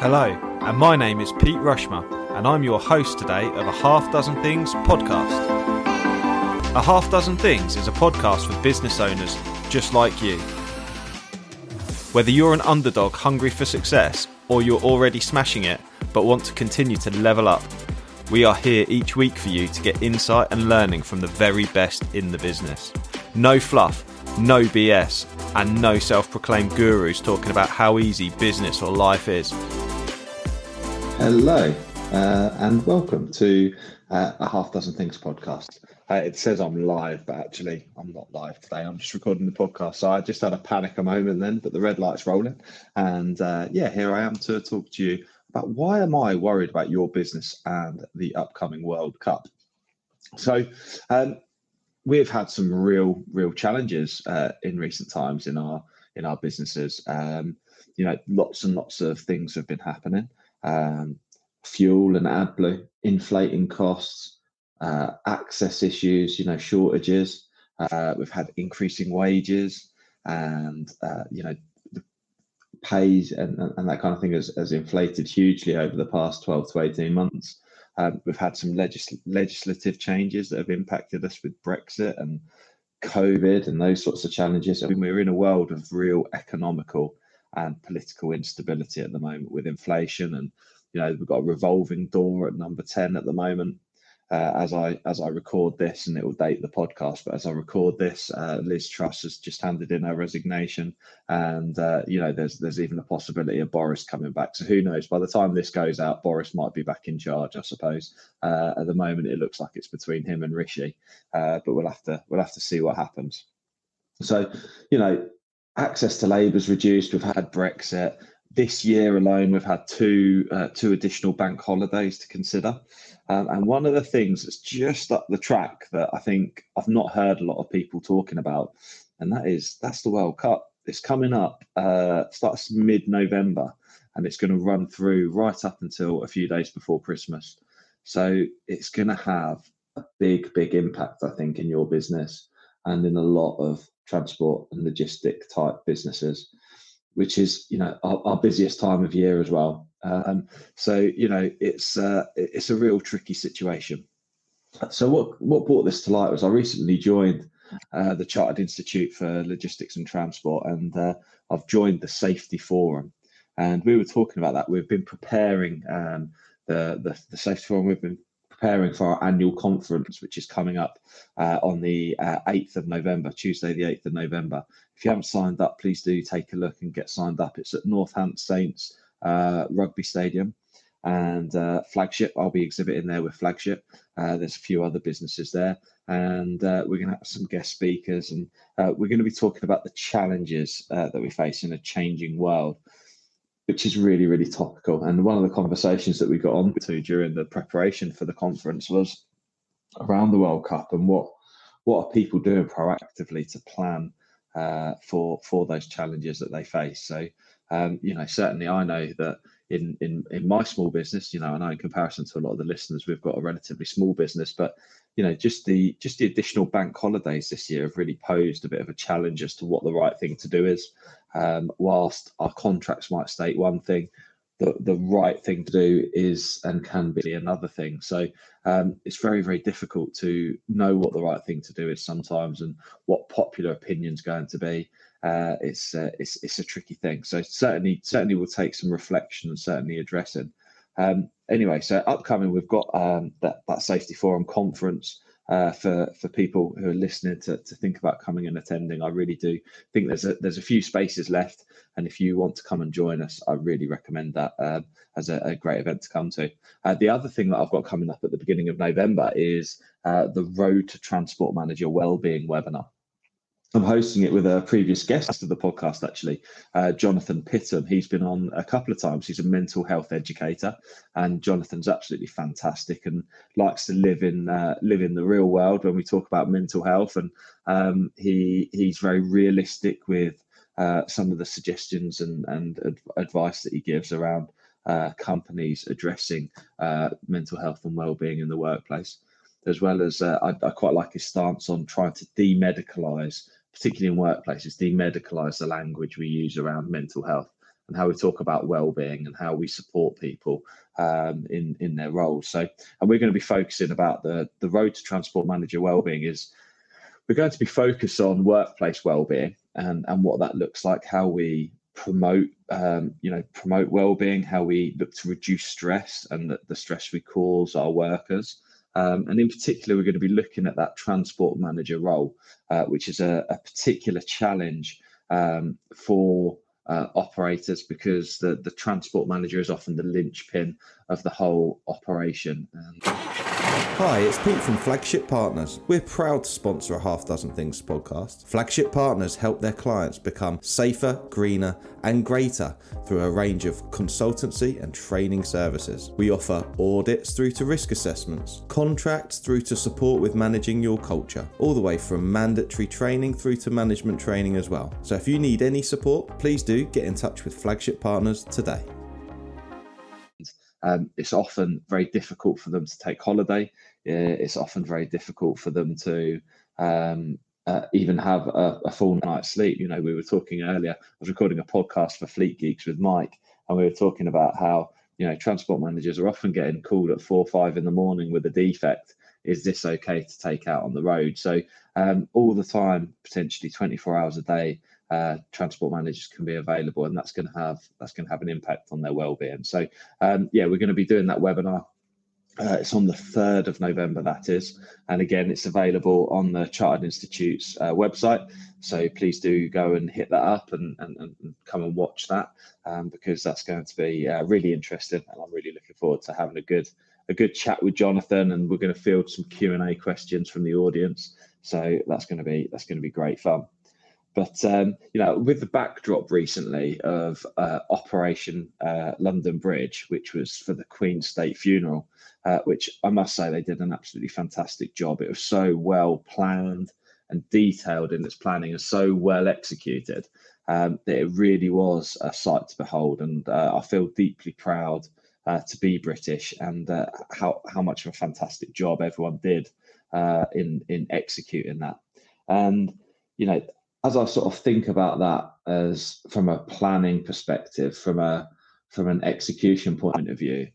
Hello, and my name is Pete Rushmer, and I'm your host today of a Half Dozen Things podcast. A Half Dozen Things is a podcast for business owners just like you. Whether you're an underdog hungry for success or you're already smashing it but want to continue to level up, we are here each week for you to get insight and learning from the very best in the business. No fluff, no BS, and no self proclaimed gurus talking about how easy business or life is. Hello, uh, and welcome to uh, a Half Dozen Things podcast. Uh, it says I'm live, but actually I'm not live today. I'm just recording the podcast. So I just had a panic a moment then, but the red light's rolling. And uh, yeah, here I am to talk to you about why am I worried about your business and the upcoming World Cup. So um, we've had some real, real challenges uh, in recent times in our in our businesses. Um, you know, lots and lots of things have been happening. Um, fuel and AdBlue, inflating costs, uh, access issues, you know, shortages. Uh, we've had increasing wages, and uh, you know, pays and, and that kind of thing has, has inflated hugely over the past 12 to 18 months. Um, we've had some legis- legislative changes that have impacted us with Brexit and COVID and those sorts of challenges. I mean, we're in a world of real economical and political instability at the moment with inflation and you know we've got a revolving door at number 10 at the moment uh, as I as I record this, and it will date the podcast. But as I record this, uh, Liz Truss has just handed in her resignation, and uh, you know there's there's even a possibility of Boris coming back. So who knows? By the time this goes out, Boris might be back in charge. I suppose. Uh, at the moment, it looks like it's between him and Rishi, uh, but we'll have to we'll have to see what happens. So, you know, access to labour is reduced. We've had Brexit this year alone, we've had two uh, two additional bank holidays to consider, um, and one of the things that's just up the track that I think I've not heard a lot of people talking about, and that is that's the World Cup. It's coming up, uh, starts mid November, and it's going to run through right up until a few days before Christmas. So it's going to have a big, big impact, I think, in your business and in a lot of transport and logistic type businesses which is you know our, our busiest time of year as well. Um, so you know it's uh, it's a real tricky situation. So what what brought this to light was I recently joined uh, the Chartered Institute for Logistics and Transport, and uh, I've joined the Safety Forum. And we were talking about that. We've been preparing um, the, the the Safety Forum. We've been preparing for our annual conference, which is coming up uh, on the uh, 8th of November, Tuesday, the 8th of November. If you haven't signed up, please do take a look and get signed up. It's at Northants Saints uh, Rugby Stadium and uh, Flagship. I'll be exhibiting there with Flagship. Uh, there's a few other businesses there, and uh, we're going to have some guest speakers, and we're going to be talking about the challenges that we face in a changing world which is really, really topical. And one of the conversations that we got on to during the preparation for the conference was around the World Cup and what what are people doing proactively to plan uh, for for those challenges that they face. So, um, you know, certainly I know that in in in my small business, you know, I know in comparison to a lot of the listeners, we've got a relatively small business, but you know, just the just the additional bank holidays this year have really posed a bit of a challenge as to what the right thing to do is. Um, whilst our contracts might state one thing, the, the right thing to do is and can be another thing. So um, it's very, very difficult to know what the right thing to do is sometimes and what popular opinion is going to be. Uh, it's, uh, it's it's a tricky thing. So certainly certainly will take some reflection and certainly addressing. Um, anyway, so upcoming we've got um, that that safety forum conference uh, for for people who are listening to, to think about coming and attending. I really do think there's a there's a few spaces left, and if you want to come and join us, I really recommend that uh, as a, a, great event to come to. Uh, the other thing that I've got coming up at the beginning of November is uh, the Road to Transport Manager Wellbeing webinar. I'm hosting it with a previous guest of the podcast, actually, uh, Jonathan Pitton. He's been on a couple of times. He's a mental health educator, and Jonathan's absolutely fantastic and likes to live in uh, live in the real world when we talk about mental health. And um, he he's very realistic with uh, some of the suggestions and and ad- advice that he gives around uh, companies addressing uh, mental health and well-being in the workplace as well as uh, I, I, quite like his stance on trying to demedicalize particularly in workplaces, demedicalize the language we use around mental health. and how we talk about well-being and how we support people um, in in their roles. So, and we're going to be focusing about the the road to transport manager well-being is we're going to be focused on workplace well-being and and what that looks like, how we promote um, you know promote well-being, how we look to reduce stress and the, the stress we cause our workers. Um, and in particular, we're going to be looking at that transport manager role, uh, which is a, a particular challenge um, for uh, operators because the, the transport manager is often the linchpin of the whole operation. And Hi, it's Pete from Flagship Partners. We're proud to sponsor a Half Dozen Things podcast. Flagship Partners help their clients become safer, greener, and greater through a range of consultancy and training services. We offer audits through to risk assessments, contracts through to support with managing your culture, all the way from mandatory training through to management training as well. So if you need any support, please do get in touch with Flagship Partners today. Um, it's often very difficult for them to take holiday. It's often very difficult for them to um, uh, even have a, a, full night's sleep. You know, we were talking earlier. I was recording a podcast for Fleet Geeks with Mike, and we were talking about how you know transport managers are often getting called at four or five in the morning with a defect. Is this okay to take out on the road? So um, all the time, potentially 24 hours a day, uh, transport managers can be available, and that's going to have that's going to have an impact on their well-being. So, um, yeah, we're going to be doing that webinar. Uh, it's on the third of November, that is, and again, it's available on the Chartered Institute's uh, website. So please do go and hit that up and, and, and come and watch that um, because that's going to be uh, really interesting, and I'm really looking forward to having a good a good chat with Jonathan, and we're going to field some Q and A questions from the audience. So that's going to be that's going to be great fun. But um, you know, with the backdrop recently of uh, Operation uh, London Bridge, which was for the Queen's State funeral, uh, which I must say they did an absolutely fantastic job. It was so well planned and detailed in its planning, and so well executed um, that it really was a sight to behold. And uh, I feel deeply proud uh, to be British and uh, how how much of a fantastic job everyone did in in executing that. And you know as I sort of think about that as from a planning perspective, from a from an execution point of view,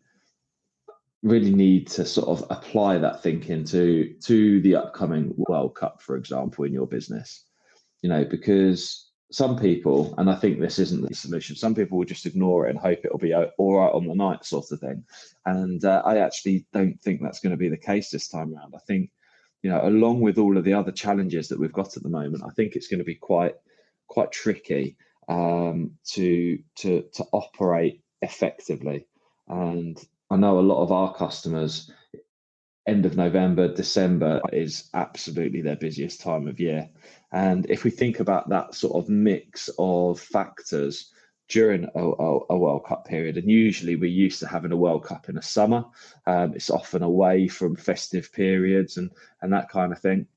really need to sort of apply that thinking to to the upcoming World Cup, for example, in your business. You know, because some people, and I think this isn't the solution. Some people will just ignore it and hope it'll be all right on the night, sort of thing. And uh, I actually don't think that's going to be the case this time around. I think you know, along with all of the other challenges that we've got at the moment, I think it's going to be quite quite tricky um, to to to operate effectively. And I know a lot of our customers, end of November, December is absolutely their busiest time of year. And if we think about that sort of mix of factors during a, a, a, World Cup period. And usually we're used to having a World Cup in the summer. Um, it's often away from festive periods and, and that kind of thing.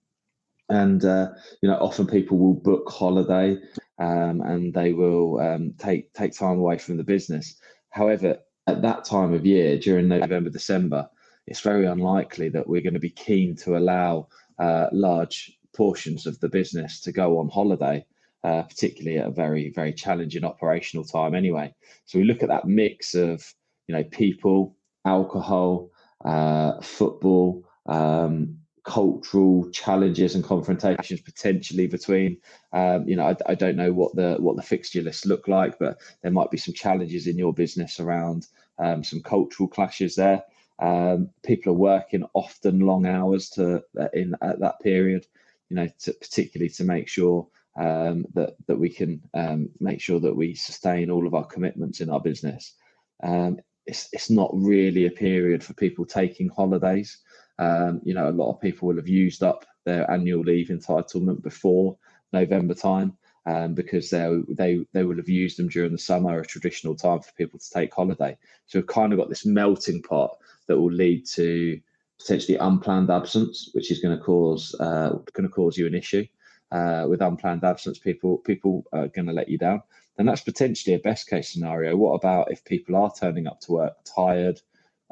And, uh, you know, often people will book holiday um, and they will um, take, take time away from the business. However, at that time of year, during November, December, it's very unlikely that we're going to be keen to allow uh, large portions of the business to go on holiday uh, particularly at a very very challenging operational time anyway. So we look at that mix of you know people, alcohol, uh, football. Um, cultural challenges and confrontations potentially between um, you know I, I, don't know what the what the fixture lists look like but there might be some challenges in your business around um, some cultural clashes there um, people are working often long hours to uh, in at that period you know to, particularly to make sure um, that that we can um, make sure that we sustain all of our commitments in our business. Um, it's it's not really a period for people taking holidays. Um, you know, a lot of people will have used up their annual leave entitlement before November time. Um, because they they they will have used them during the summer, a traditional time for people to take holiday. So we've kind of got this melting pot that will lead to potentially unplanned absence, which is going to cause uh, going to cause you an issue uh, with unplanned absence, people people are going to let you down. Then that's potentially a best case scenario. What about if people are turning up to work tired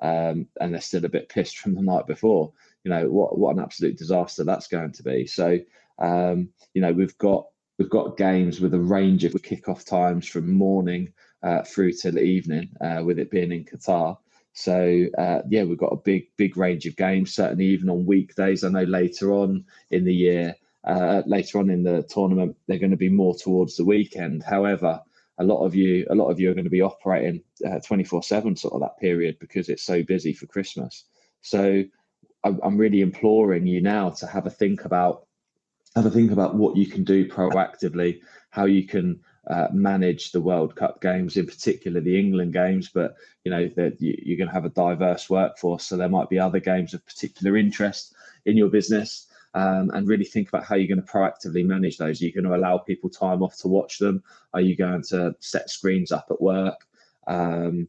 um, and they're still a bit pissed from the night before? You know what what an absolute disaster that's going to be. So um, you know we've got we've got games with a range of kickoff times from morning uh, through till evening, uh, with it being in Qatar. So uh, yeah, we've got a big big range of games. Certainly, even on weekdays. I know later on in the year, uh, later on in the tournament, they're going to be more towards the weekend. However, a lot of you, a lot of you are going to be operating twenty four seven sort of that period because it's so busy for Christmas. So I'm really imploring you now to have a think about have a think about what you can do proactively, how you can uh, manage the World Cup games, in particular the England games. But you know that you're going to have a diverse workforce, so there might be other games of particular interest in your business. Um, and really think about how you're going to proactively manage those. Are you going to allow people time off to watch them? Are you going to set screens up at work? Um,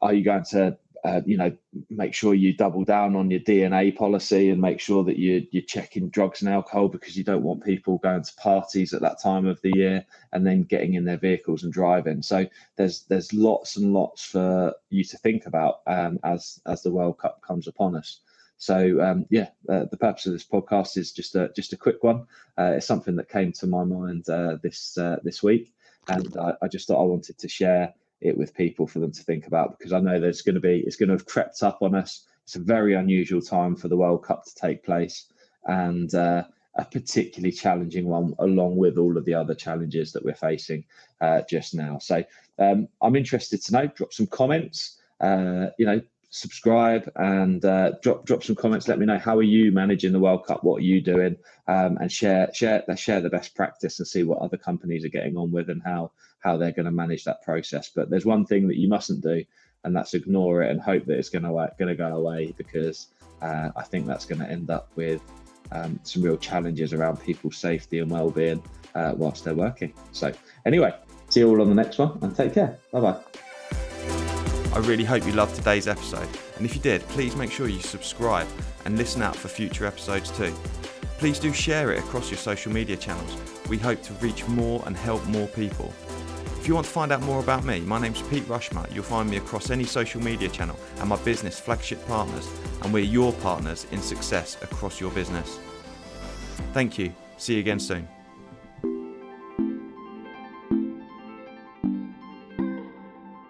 are you going to uh, you know, make sure you double down on your D&A policy and make sure that you, you're checking drugs and alcohol because you don't want people going to parties at that time of the year and then getting in their vehicles and driving. So there's there's lots and lots for you to think about um, as as the World Cup comes upon us. So um, yeah, uh, the purpose of this podcast is just a just a quick one. Uh, it's something that came to my mind uh, this uh, this week, and I, I just thought I wanted to share it with people for them to think about because I know there's going to be it's going to have crept up on us. It's a very unusual time for the World Cup to take place, and uh, a particularly challenging one, along with all of the other challenges that we're facing uh, just now. So um, I'm interested to know. Drop some comments. Uh, you know, subscribe and uh, drop drop some comments. Let me know how are you managing the World Cup? What are you doing? Um, and share share share the best practice and see what other companies are getting on with and how how they're going to manage that process. But there's one thing that you mustn't do, and that's ignore it and hope that it's going to going to go away because uh, I think that's going to end up with um, some real challenges around people's safety and well-being uh, whilst they're working. So anyway, see you all on the next one and take care. Bye bye. I really hope you loved today's episode, and if you did, please make sure you subscribe and listen out for future episodes too. Please do share it across your social media channels. We hope to reach more and help more people. If you want to find out more about me, my name's Pete Rushmer. You'll find me across any social media channel and my business Flagship Partners, and we're your partners in success across your business. Thank you. See you again soon.